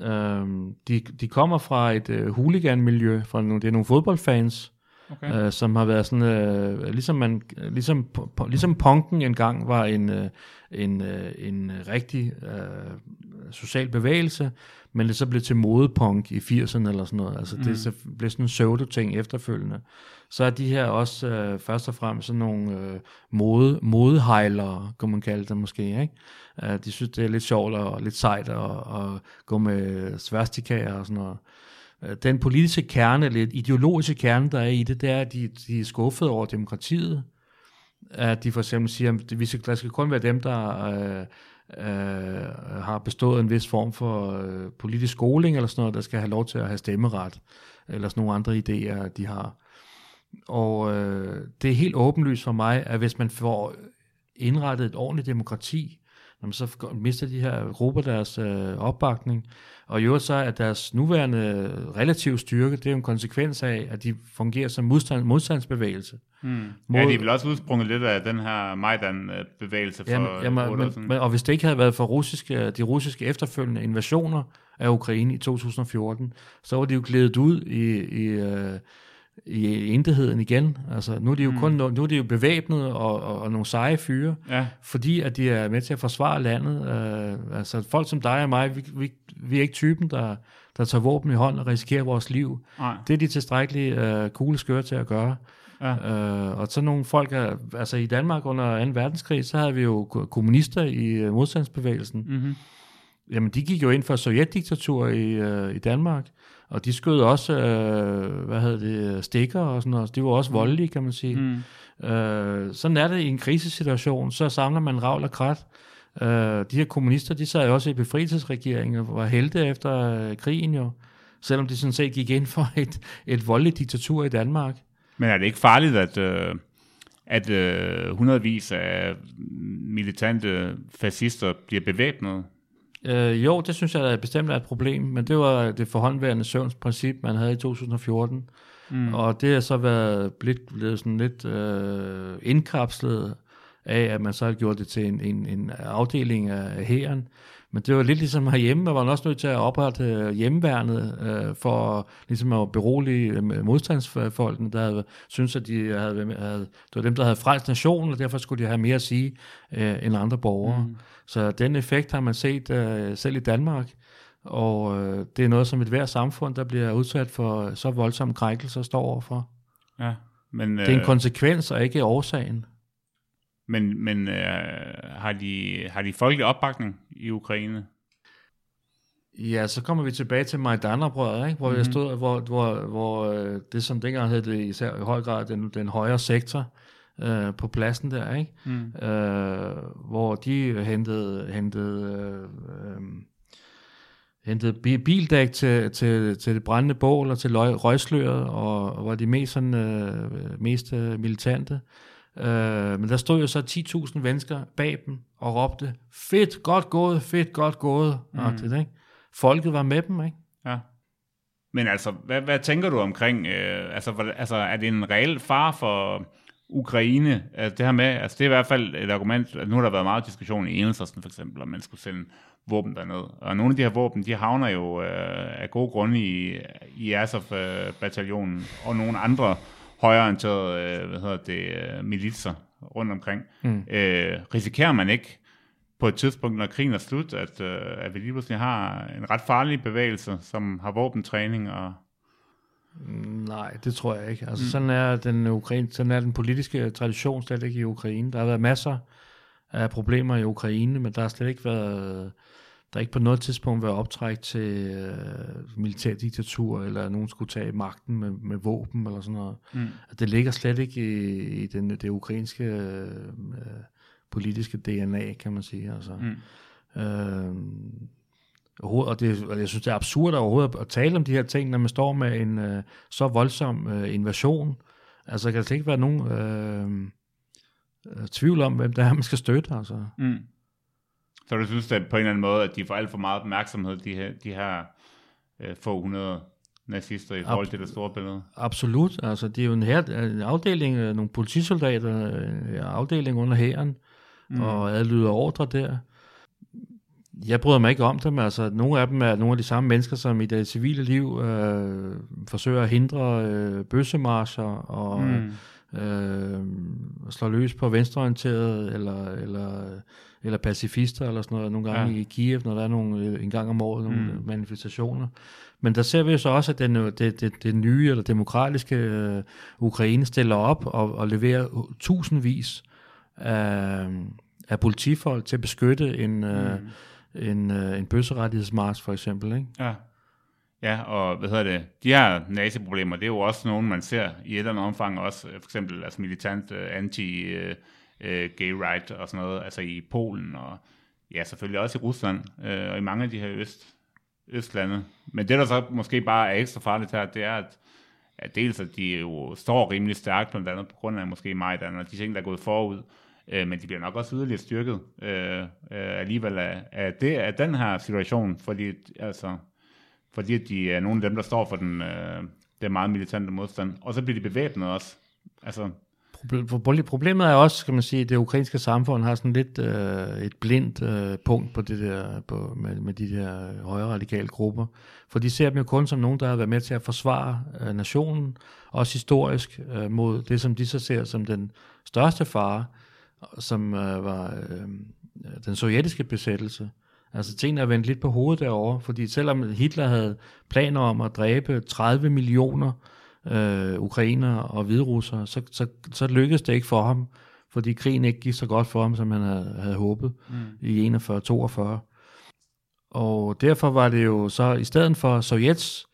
Øhm, de, de kommer fra et øh, hooligan-miljø, fra nogle, det er nogle fodboldfans, Okay. øh, som har været sådan, øh, ligesom, man, ligesom, pu- ligesom punken engang var en, øh, en, øh, en rigtig øh, social bevægelse, men det så blev til modepunk i 80'erne eller sådan noget. Altså mm. det så blev sådan en pseudo-ting efterfølgende. Så er de her også øh, først og fremmest sådan nogle øh, mode, modehejlere, kan man kalde det måske. Ikke? Uh, de synes, det er lidt sjovt og lidt sejt at, at gå med svastikaer og sådan noget. Øh, Den politiske kerne, eller ideologiske kerne, der er i det, det er, at de, de er skuffede over demokratiet. At de for eksempel siger, at vi skal, der skal kun være dem, der øh, øh, har bestået en vis form for øh, politisk skoling, eller sådan noget, der skal have lov til at have stemmeret, eller sådan nogle andre idéer, de har. Og øh, det er helt åbenlyst for mig, at hvis man får indrettet et ordentligt demokrati, jamen, så mister de her grupper deres øh, opbakning. Og i øvrigt så er deres nuværende relativ styrke, det er jo en konsekvens af, at de fungerer som modstand, modstandsbevægelse. Mm. Ja, de er vel også udsprunget lidt af den her Majdan-bevægelse for Jamen, jamen, men, men, og hvis det ikke havde været for russiske, de russiske efterfølgende invasioner af Ukraine i 2014, så var de jo glædet ud i, i, øh, i intetheden igen. Altså, nu er de jo, mm. kun, nu er de jo bevæbnet og, og, og nogle seje fyre, Ja, fordi at de er med til at forsvare landet. Øh, altså folk som dig og mig, vi, vi, vi er ikke typen, der, der tager våben i hånden og risikerer vores liv. nej. Det er de tilstrækkeligt øh, skøre til at gøre. Ja. Øh, og så nogle folk, er, altså i Danmark under 2. verdenskrig, så havde vi jo ko- kommunister i øh, modstandsbevægelsen. Mm-hmm. Jamen, de gik jo ind for sovjetdiktatur i, øh, i Danmark, og de skød også, øh, hvad hedder det, stikker og sådan noget. De var også voldelige, kan man sige. Mm. Øh, sådan er det i en krisesituation, så samler man ravl og krat. Øh, de her kommunister, de sad jo også i befrielsesregeringen og var helte efter øh, krigen jo, selvom de sådan set gik ind for et, et voldeligt diktatur i Danmark. Men er det ikke farligt, at, øh, at øh, hundredvis af militante fascister bliver bevæbnet? Øh, jo, det synes jeg da bestemt er et problem, men det var det forhåndværende søvnsprincip, man havde i 2014. Mm. Og det har så været blevet, blevet sådan lidt øh, indkapslet af, at man så har gjort det til en, en, en afdeling af hæren. Men det var lidt ligesom herhjemme, der var man også nødt til at oprette hjemmeværnet øh, for ligesom at berolige øh, modstandsfolkene, der havde syntes, at de havde, havde, det var dem, der havde frelst nationen, og derfor skulle de have mere at sige øh, end andre borgere. Mm. Så den effekt har man set øh, selv i Danmark, og øh, det er noget, som et hvert samfund, der bliver udsat for så voldsomme krænkelser, står overfor. Ja. Men, Det er en øh, konsekvens, og ikke årsagen. Men, men øh, har, de, har de folkelig opbakning i Ukraine? Ja, så kommer vi tilbage til Majdan-oprøret, ikke? hvor mm-hmm. jeg stod, hvor, hvor, hvor øh, det som dengang hed det især i høj grad den, den højre sektor øh, på pladsen der, ikke? Mm. Øh, hvor de hentede, hentede, øh, øh, hentede bi- bildæk til, til, til det brændende bål og til løg, røgsløret, og, og var de mest, sådan, øh, mest øh, militante. Øh, men der stod jo så 10.000 mennesker bag dem og råbte, fedt, godt gået, fedt, godt gået. Mm. Og det, ikke? Folket var med dem, ikke? Ja. Men altså, hvad, hvad tænker du omkring, øh, altså, hvor, altså, er det en reel far for Ukraine? Altså, det her med, altså, det er i hvert fald et argument, nu har der været meget diskussion i Enhedslisten for eksempel, om man skulle sende våben derned. Og nogle af de her våben, de havner jo øh, af gode grunde i, i Azov-bataljonen, og nogle andre højreorienterede øh, hvad hedder det, øh, militser rundt omkring. Mm. Øh, risikerer man ikke på et tidspunkt, når krigen er slut, at, øh, at vi lige pludselig har en ret farlig bevægelse, som har våbentræning og Nej, det tror jeg ikke. Altså mm. sådan er den Ukraine, sådan er den politiske tradition slet ikke i Ukraine. Der har været masser af problemer i Ukraine, men der har slet ikke været der er ikke på noget tidspunkt været optræk til øh, militærdiktatur, eller at nogen skulle tage magten med, med våben, eller sådan noget. Mm. Det ligger slet ikke i, i den, det ukrainske øh, politiske DNA, kan man sige. Altså. Mm. Øh, og, det, og jeg synes, det er absurd overhovedet at tale om de her ting, når man står med en øh, så voldsom øh, invasion. Altså, der kan slet ikke være nogen øh, øh, tvivl om, hvem det er, man skal støtte. Altså. Mm. Så du synes at på en eller anden måde, at de får alt for meget opmærksomhed, de her, de her øh, få hundrede nazister i forhold Ab- til det store billede? Absolut. Altså, det er jo en, her, en afdeling, øh, nogle politisoldater, en afdeling under hæren, mm. og adlyder ordre der. Jeg bryder mig ikke om dem. Altså, nogle af dem er nogle af de samme mennesker, som i det civile liv øh, forsøger at hindre øh, bøssemarscher og mm. øh, slår løs på venstreorienterede eller, eller eller pacifister eller sådan noget, nogle gange ja. i Kiev, når der er nogle, øh, en gang om året nogle mm. manifestationer. Men der ser vi jo så også, at den, øh, det, det, det nye eller demokratiske uh, Ukraine stiller op og, og leverer tusindvis af, af politifolk til at beskytte en, mm. uh, en, uh, en bøsserettighedsmars for eksempel. Ikke? Ja. Ja, og hvad hedder det, de her naziproblemer, det er jo også nogle, man ser i et eller andet omfang også, for eksempel altså militant anti- øh, gay right og sådan noget, altså i Polen og ja, selvfølgelig også i Rusland øh, og i mange af de her øst, østlande. Men det, der så måske bare er ekstra farligt her, det er, at, ja, dels at de jo står rimelig stærkt, blandt andet på grund af måske Majdan og de ting, der er gået forud, øh, men de bliver nok også yderligere styrket øh, øh, alligevel af, af, det, af den her situation, fordi, altså, fordi de er nogle af dem, der står for den, øh, den meget militante modstand. Og så bliver de bevæbnet også. Altså, Problemet er også, kan man sige, at det ukrainske samfund har sådan lidt øh, et blindt øh, punkt på det der, på, med, med de der højre radikale grupper. For de ser dem jo kun som nogen, der har været med til at forsvare øh, nationen, også historisk, øh, mod det, som de så ser som den største fare, som øh, var øh, den sovjetiske besættelse. Altså tingene er vendt lidt på hovedet derovre, fordi selvom Hitler havde planer om at dræbe 30 millioner øh, ukrainer og hviderusser, så, så, så lykkedes det ikke for ham, fordi krigen ikke gik så godt for ham, som han havde, havde håbet mm. i 41-42. Og derfor var det jo så, i stedet for Sovjets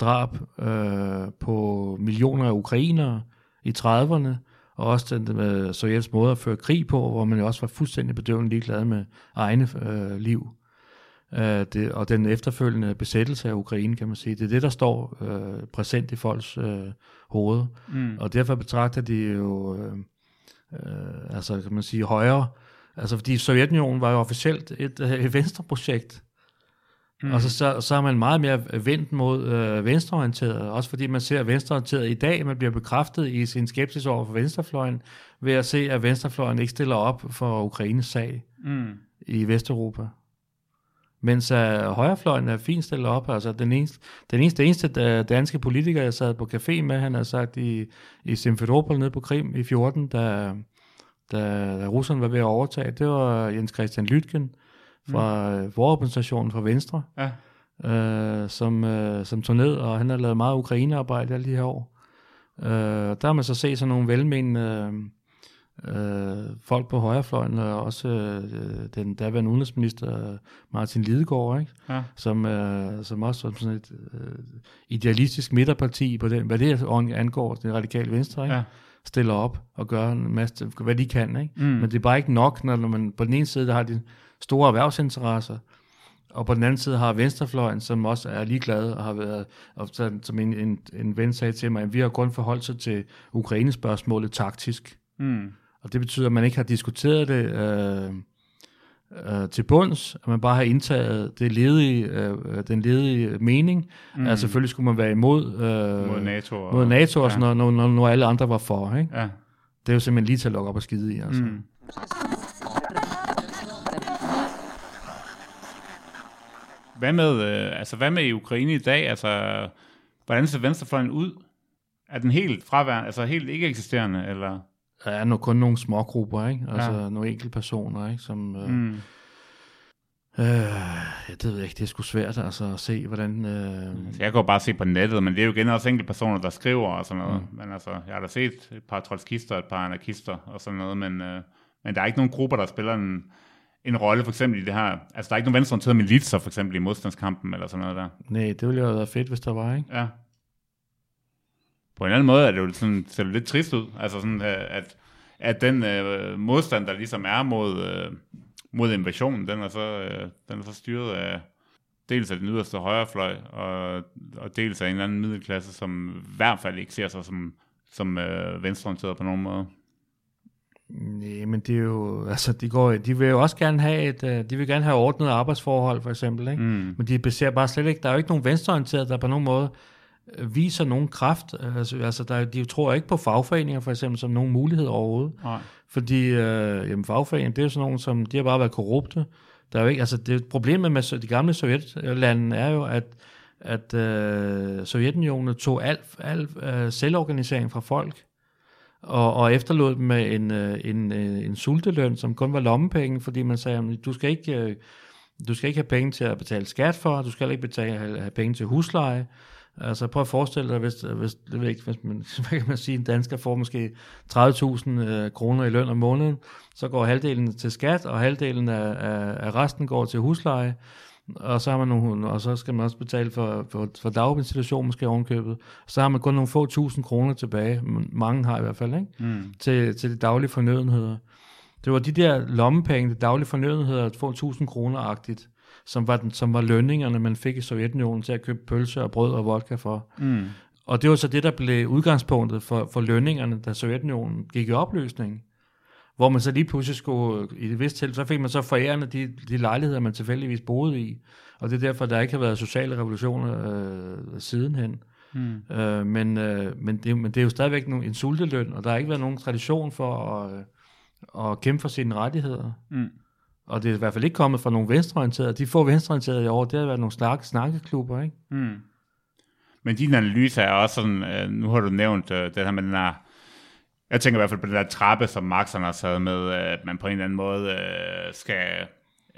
drab øh, på millioner af ukrainere i 30'erne, og også den med Sovjets måde at føre krig på, hvor man jo også var fuldstændig bedøvende ligeglad med egne øh, liv, øh, det, og den efterfølgende besættelse af Ukraine, kan man sige. Det er det, der står øh, præsent i folks øh, hoved. Mm. Og derfor betragter de jo, øh, øh, altså kan man sige, højere. Altså fordi Sovjetunionen var jo officielt et, øh, et venstreprojekt. Mm. Og så, så, så er man meget mere vendt mod øh, venstreorienteret, også fordi man ser venstreorienteret i dag, man bliver bekræftet i sin skepsis over for venstrefløjen, ved at se, at venstrefløjen ikke stiller op for Ukraines sag mm. i Vesteuropa. Mens uh, højrefløjen er fint stillet op. Altså, den eneste, den eneste, eneste danske politiker, jeg sad på café med, han har sagt i, i Simferopol nede på Krim i 14, da, da, da russerne var ved at overtage, det var Jens Christian Lytgen fra mm. Vororganisationen fra Venstre, ja. uh, som, uh, som tog ned, og han har lavet meget Ukraine-arbejde alle de her år. Uh, der har man så set sådan nogle velmenende øh, folk på højrefløjen, og også øh, den daværende udenrigsminister Martin Lidegaard, ikke? Ja. Som, øh, som også som sådan et øh, idealistisk midterparti, på den, hvad det angår, det radikale venstre, ikke? Ja. stiller op og gør en masse, hvad de kan. Ikke? Mm. Men det er bare ikke nok, når, når man på den ene side der har de store erhvervsinteresser, og på den anden side har venstrefløjen, som også er ligeglad og har været, og som en, en, en ven sagde til mig, at vi har kun forholdt sig til Ukraine-spørgsmålet taktisk. Mm Og det betyder, at man ikke har diskuteret det øh, øh, til bunds, at man bare har indtaget det ledige, øh, den ledige mening. Mm. Altså selvfølgelig skulle man være imod, øh, Mod NATO og- mod NATO og ja. sådan noget, når, når, når alle andre var for. Ikke? Ja. Det er jo simpelthen lige til at lukke op og skide i. Altså. Mm. Hvad med, øh, altså, hvad med i Ukraine i dag? Altså, hvordan ser venstrefløjen ud? Er den helt fraværende, altså helt ikke eksisterende, eller? Der er nu kun nogle små grupper, ikke? altså Ja. nogle enkelte personer, ikke? som... Øh, mm. Øh, ja, det ved jeg ikke, det er sgu svært altså, at se, hvordan... Øh, Så jeg kan jo bare se på nettet, men det er jo igen også enkelte personer, der skriver og sådan noget. Mm. Men altså, jeg har da set et par trotskister, et par anarkister og sådan noget, men, øh, men der er ikke nogen grupper, der spiller en, en rolle, for eksempel i det her. Altså, der er ikke nogen venstreorienterede militser, for eksempel i modstandskampen eller sådan noget der. nej, det ville jo have været fedt, hvis der var, ikke? Ja. På en anden måde er det jo sådan, ser det lidt trist ud, altså sådan, øh, at, at den øh, modstand, der ligesom er mod, øh, mod invasionen, den er, så, øh, den er så styret af dels af den yderste højrefløj, og, og dels af en eller anden middelklasse, som i hvert fald ikke ser sig som, som øh, venstreorienteret på nogen måde. Nej, men det er jo, altså, de, går, de vil jo også gerne have et, øh, de vil gerne have ordnet arbejdsforhold, for eksempel, ikke? Mm. Men de ser bare slet ikke, der er jo ikke nogen venstreorienterede, der på nogen måde viser nogen kraft. Altså, altså der, de tror ikke på fagforeninger, for eksempel, som nogen mulighed overhovedet. Nej. Fordi øh, jamen, fagforeningen, det er jo sådan nogen, som de har bare været korrupte. Der er jo ikke, altså det, problemet med de gamle sovjetlande er jo, at, at øh, Sovjetunionen tog al, al øh, selvorganisering fra folk, og, og efterlod dem med en, øh, en, øh, en sulteløn, som kun var lommepenge, fordi man sagde, jamen, du skal ikke... Øh, du skal ikke have penge til at betale skat for, du skal ikke betale, have penge til husleje. Altså prøv at forestille dig, hvis, hvis, det ved ikke, hvis man, hvad kan man sige, en dansker får måske 30.000 øh, kroner i løn om måneden, så går halvdelen til skat, og halvdelen af, af, af resten går til husleje, og så, har man nogle, og så skal man også betale for, for, for daginstitution måske ovenkøbet. Så har man kun nogle få tusind kroner tilbage, mange har i hvert fald, ikke? Mm. til, til de daglige fornødenheder. Det var de der lommepenge, de daglige fornødenheder, at få 1000 kroner-agtigt, som var, den, som var lønningerne, man fik i Sovjetunionen til at købe pølse og brød og vodka for. Mm. Og det var så det, der blev udgangspunktet for, for lønningerne, da Sovjetunionen gik i opløsning. Hvor man så lige pludselig skulle, i det vist til, så fik man så forærende de, de lejligheder, man tilfældigvis boede i. Og det er derfor, der ikke har været sociale revolutioner øh, sidenhen. Mm. Øh, men, øh, men, det, men det er jo stadigvæk en sulteløn, og der har ikke været nogen tradition for at, øh, at kæmpe for sine rettigheder. Mm. Og det er i hvert fald ikke kommet fra nogle venstreorienterede. De få venstreorienterede i år, det har været nogle snak, snakkeklubber, ikke? Mm. Men din analyse er også sådan, øh, nu har du nævnt øh, det her med den her, jeg tænker i hvert fald på den der trappe, som Marx har sad med, øh, at man på en eller anden måde øh, skal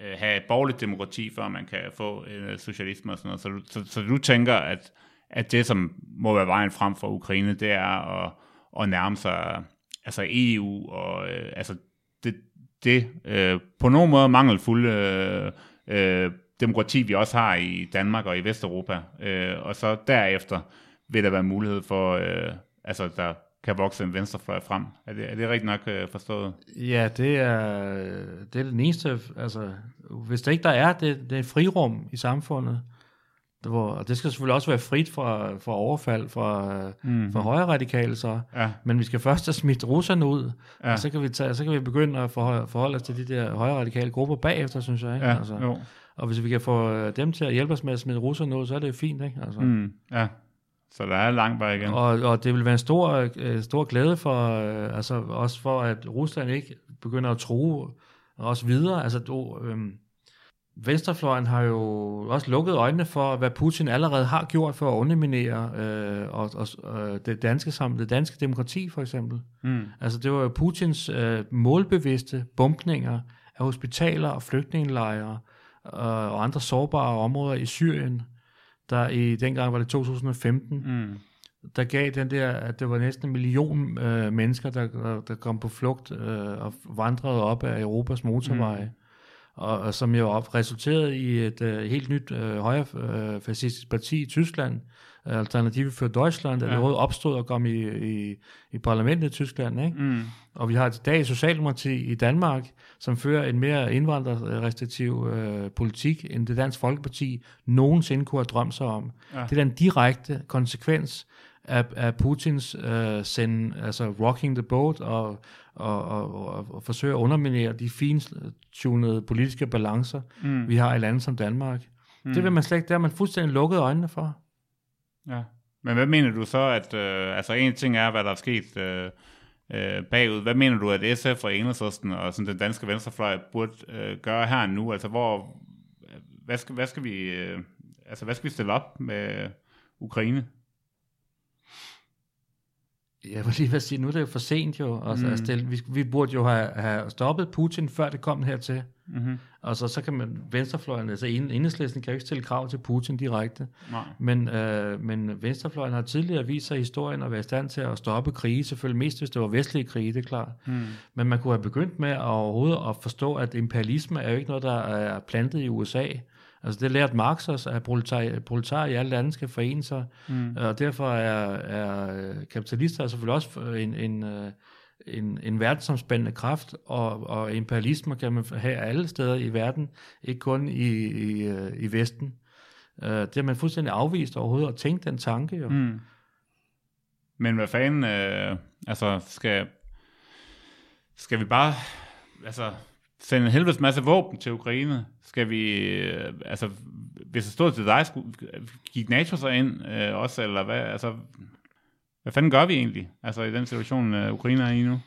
øh, have et borgerligt demokrati, før man kan få øh, socialisme og sådan noget. Så, du- så, så du tænker, at, at det, som må være vejen frem for Ukraine, det er at, at nærme sig altså EU og øh, altså det, det øh, på nogen måde mangelfulde øh, øh, demokrati, vi også har i Danmark og i Vesteuropa. Øh, og så derefter vil der være mulighed for, øh, altså der kan vokse en venstrefløj frem. Er det, er det rigtigt nok øh, forstået? Ja, det er, det er det eneste, altså, hvis der ikke der er det, det er frirum i samfundet, hvor, og det skal selvfølgelig også være frit fra, fra overfald fra, mm. fra højre radikale så, Ja. men vi skal først have smidt russerne ud, Ja. og så kan, vi tage, så kan vi begynde at forholde, forholde os til de der højre radikale grupper bagefter, synes jeg. Ikke? Ja, altså, jo. og hvis vi kan få øh, dem til at hjælpe os med at smide russerne ud, så er det fint. Ikke? Altså. Mm, ja. Så der er langt vej igen. Og, og det vil være en stor, øh, stor glæde for, øh, altså også for, at Rusland ikke begynder at true os videre. Altså, du, øh, Venstrefløjen har jo også lukket øjnene for, hvad Putin allerede har gjort for at underminere øh, og, og, øh, det, danske, det danske demokrati, for eksempel. Mm. Altså, det var jo Putins øh, målbevidste bumpninger af hospitaler og flygtningelejre øh, og andre sårbare områder i Syrien, der i dengang var det 2015, Mm. der gav den der, at det var næsten en million øh, mennesker, der, der, der kom på flugt øh, og vandrede op af Europas motorveje. Mm. Og, og som jo resulterede i et øh, helt nyt øh, højre øh, fascistisk parti i Tyskland, Alternative for Deutschland, der Ja. ja. opstod og kom i, i, i parlamentet i Tyskland. Ikke? Mm. Og vi har i dag Socialdemokrati i Danmark, som fører en mere indvandrerrestriktiv øh, politik, end det Dansk Folkeparti nogensinde kunne have drømt sig om. Ja. Det er den direkte konsekvens af, af Putins øh, send, altså rocking the boat og, og, og, og, og forsøge at underminere de fintunede politiske balancer, mm. vi har i landet som Danmark. Mm. Det vil man slet ikke, det har man fuldstændig lukket øjnene for. Ja. Men hvad mener du så, at, øh, altså en ting er, hvad der er sket øh, øh, bagud. Hvad mener du, at SF og Enhedslisten og sådan den danske venstrefløj burde øh, gøre her nu? Altså hvor, hvad skal, hvad skal vi, øh, altså hvad skal vi stille op med Ukraine? Jeg vil lige vil sige, nu er det jo for sent jo. Altså, mm. stille, vi, vi burde jo have, have stoppet Putin, før det kom hertil. Mm-hmm. Og så, så kan man, venstrefløjen, altså enhedslisten kan jo ikke stille krav til Putin direkte. Nej. Men, øh, men venstrefløjen har tidligere vist sig i historien at være i stand til at stoppe krige, selvfølgelig mest hvis det var vestlige krige, det er klart. Mm. Men man kunne have begyndt med at overhovedet at forstå, at imperialisme er jo ikke noget, der er plantet i USA. Altså det lærte Marx også, at proletar, i alle lande skal forene sig, mm. og derfor er, er kapitalister selvfølgelig også en, en, øh, en, en verdensomspændende kraft, og, og imperialisme kan man have alle steder i verden, ikke kun i, i, øh, i Vesten. Det har man fuldstændig afvist overhovedet, at tænke den tanke jo. Mm. Men hvad fanden, øh, altså skal, skal vi bare, altså sende en helvedes masse våben til Ukraine? Skal vi, øh, altså, hvis det stod til dig, skulle, gik NATO så ind øh, også, eller hvad, altså, hvad fanden gør vi egentlig, altså i den situation, øh, Ukraine er i nu?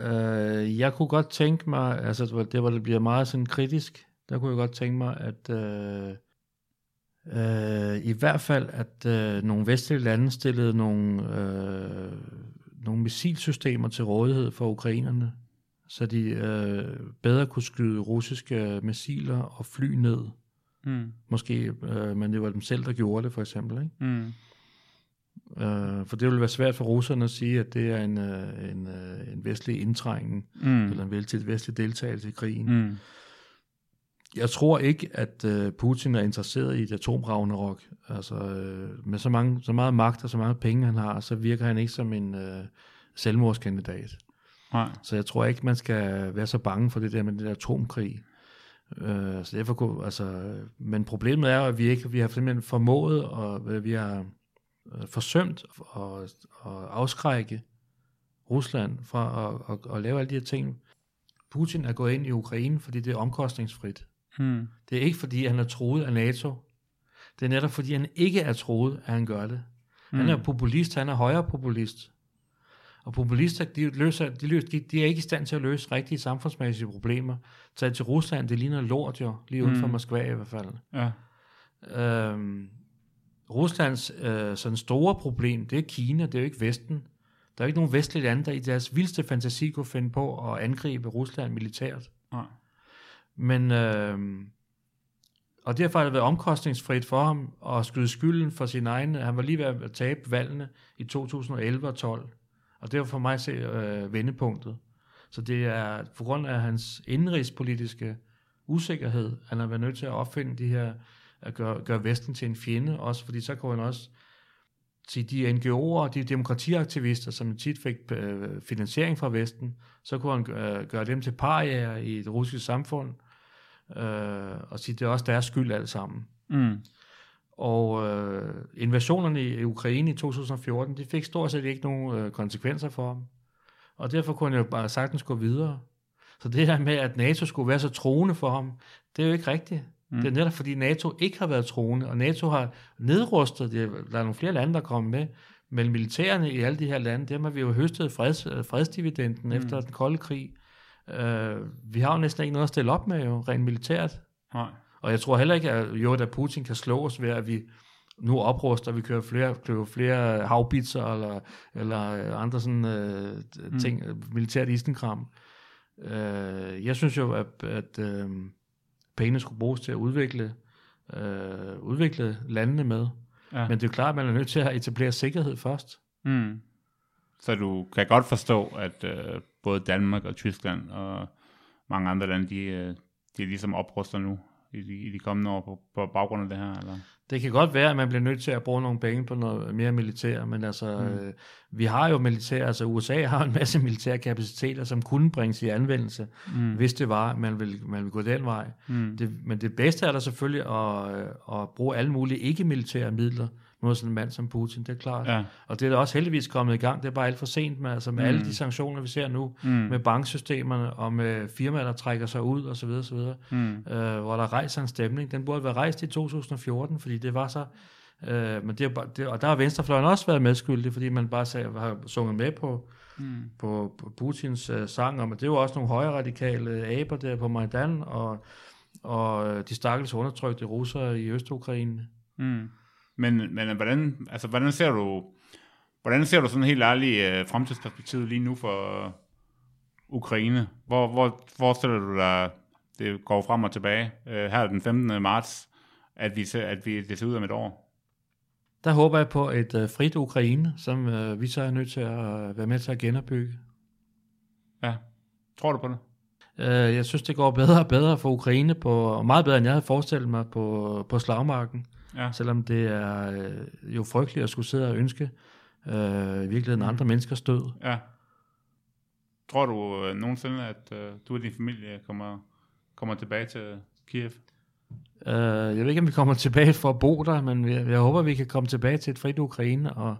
Øh, jeg kunne godt tænke mig, altså det var det bliver meget sådan kritisk, der kunne jeg godt tænke mig, at øh, øh, i hvert fald, at øh, nogle vestlige lande stillede nogle, øh, nogle missilsystemer til rådighed for ukrainerne, så de øh, bedre kunne skyde russiske missiler og fly ned. Mm. Måske, øh, men det var dem selv, der gjorde det, for eksempel. Ikke? Mm. Øh, for det ville være svært for russerne at sige, at det er en, øh, en, øh, en vestlig indtrængen, mm. eller en vestlig deltagelse i krigen. Mm. Jeg tror ikke, at øh, Putin er interesseret i et atomravnerok. Altså, øh, med så, mange, så meget magt og så meget penge, han har, så virker han ikke som en øh, selvmordskandidat. Nej. Så jeg tror ikke, man skal være så bange for det der med den der atomkrig. Øh, så derfor kunne, altså, men problemet er, at vi ikke vi har simpelthen formået, og vi har øh, forsømt at, at afskrække Rusland fra at, at, at lave alle de her ting. Putin er gået ind i Ukraine, fordi det er omkostningsfrit. Hmm. Det er ikke, fordi han er troet af NATO. Det er netop, fordi han ikke er troet, at han gør det. Hmm. Han er populist, han er højre populist. Og populister, de, løser, de, løser, de, de er ikke i stand til at løse rigtige samfundsmæssige problemer. Tag til Rusland, det ligner lort jo, lige uden for mm. Moskva i hvert fald. Ja. Øhm, Ruslands øh, sådan store problem, det er Kina, det er jo ikke Vesten. Der er ikke nogen vestlige lande, der i deres vildeste fantasi kunne finde på at angribe Rusland militært. Nej. Men, øh, og derfor har det været omkostningsfrit for ham at skyde skylden for sin egen, han var lige ved at tabe valgene i 2011 og 12. Og det var for mig at se øh, vendepunktet. Så det er på grund af hans indrigspolitiske usikkerhed, han har været nødt til at opfinde de her, at gøre, gøre Vesten til en fjende, også fordi så kunne han også sige, de NGO'er, de demokratiaktivister, som tit fik øh, finansiering fra Vesten, så kunne han gøre, gøre dem til parier i det russiske samfund, øh, og sige, det er også deres skyld alt sammen. Mm. Og øh, invasionerne i Ukraine i 2014, de fik stort set ikke nogen øh, konsekvenser for ham. Og derfor kunne han jo bare sagtens gå videre. Så det her med, at NATO skulle være så troende for ham, det er jo ikke rigtigt. Mm. Det er netop fordi NATO ikke har været troende, og NATO har nedrustet, det, der er nogle flere lande, der kommer med, men militærerne i alle de her lande, dem har vi jo høstet freds, fredsdividenden mm. efter den kolde krig. Uh, vi har jo næsten ikke noget at stille op med, jo, rent militært. Nej. Og jeg tror heller ikke, at, jo, at Putin kan slå os ved, at vi nu opruster, vi kører flere, kører flere havbitser eller, eller andre sådan øh, ting, mm. militært isenkram. Øh, jeg synes jo, at, at øh, pengene skulle bruges til at udvikle, øh, udvikle landene med. Ja. Men det er jo klart, at man er nødt til at etablere sikkerhed først. Mm. Så du kan godt forstå, at øh, både Danmark og Tyskland og mange andre lande, de, øh, de ligesom opruster nu? I de, i de kommende år på, på baggrund af det her? Eller? Det kan godt være, at man bliver nødt til at bruge nogle penge på noget mere militær, men altså, mm. øh, vi har jo militær, altså USA har en masse militære kapaciteter, som kunne bringes i anvendelse, mm. hvis det var, at man vil, man vil gå den vej. Mm. Det, men det bedste er der selvfølgelig at, at bruge alle mulige ikke-militære midler, mod sådan en mand som Putin, det er klart. Ja. Og det er da også heldigvis kommet i gang, det er bare alt for sent med, altså med mm. alle de sanktioner, vi ser nu, mm. med banksystemerne og med firmaer, der trækker sig ud osv., osv. Mm. Øh, hvor der rejser en stemning. Den burde være rejst i 2014, fordi det var så... Øh, men det er, bare- det, og der har Venstrefløjen også været medskyldig, fordi man bare sagde, har sunget med på, mm. på, på Putins øh, sang, og men det jo også nogle højre radikale aber der på Majdan, og, og øh, de stakkels undertrykte russere i Øst-Ukraine. Mm. Men, men hvordan, altså, hvordan ser du, hvordan ser du sådan helt ærligt uh, fremtidsperspektivet lige nu for uh, Ukraine? Hvor, hvor forestiller du dig, det går frem og tilbage, uh, her den 15. marts, at vi, at vi det ser ud om et år? Der håber jeg på et øh, frit Ukraine, som øh, vi så er nødt til at øh, være med til at genopbygge. Ja. Tror du på det? Øh, jeg synes, det går bedre og bedre for Ukraine, på, og meget bedre, end jeg havde forestillet mig på, på slagmarken. Ja. Selvom det er øh, jo frygteligt at skulle sidde og ønske øh, i virkeligheden andre menneskers død. Ja. Tror du uh, nogensinde, at uh, du og din familie kommer, kommer tilbage til Kiev? Øh, jeg ved ikke, om vi kommer tilbage for at bo der, men jeg, jeg håber, vi kan komme tilbage til et frit Ukraine og,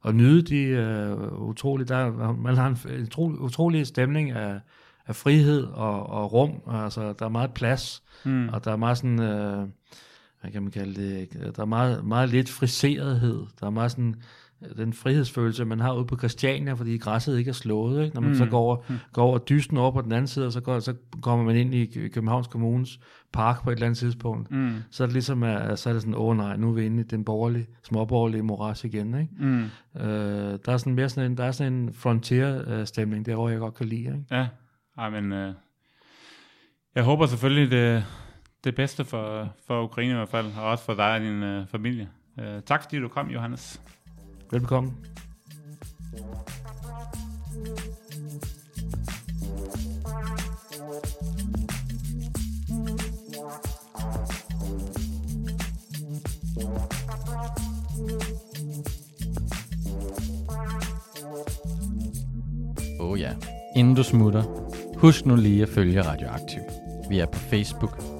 og nyde de øh, utrolige, der, man har en utrolig, utrolig stemning af, af frihed og, og rum, altså der er meget plads, mm. og der er meget sådan, øh, hvad kan man kalde det, der er meget, meget lidt friserethed, der er meget sådan, øh, den frihedsfølelse, man har ude på Christiania, fordi græsset ikke er slået. Ikke? Når man mm. så går over, går over dysten over på den anden side, og så, går, så kommer man ind i Københavns Kommunes park på et eller andet tidspunkt. Mm. Så er det ligesom, at, så er det sådan, åh nej, nu er vi inde i den borgerlige, småborgerlige moras igen. Ikke? Mm. Øh, der er sådan mere sådan en, der er sådan en frontier-stemning, derovre jeg godt kan lide. Ikke? Ja, Ej, men øh, jeg håber selvfølgelig det, det bedste for, for Ukraine i hvert fald, og også for dig og din øh, familie. Øh, tak fordi du kom, Johannes. Velbekomme. Åh oh ja. Inden du smutter, husk nu lige at følge Radioaktiv. Vi er på Facebook,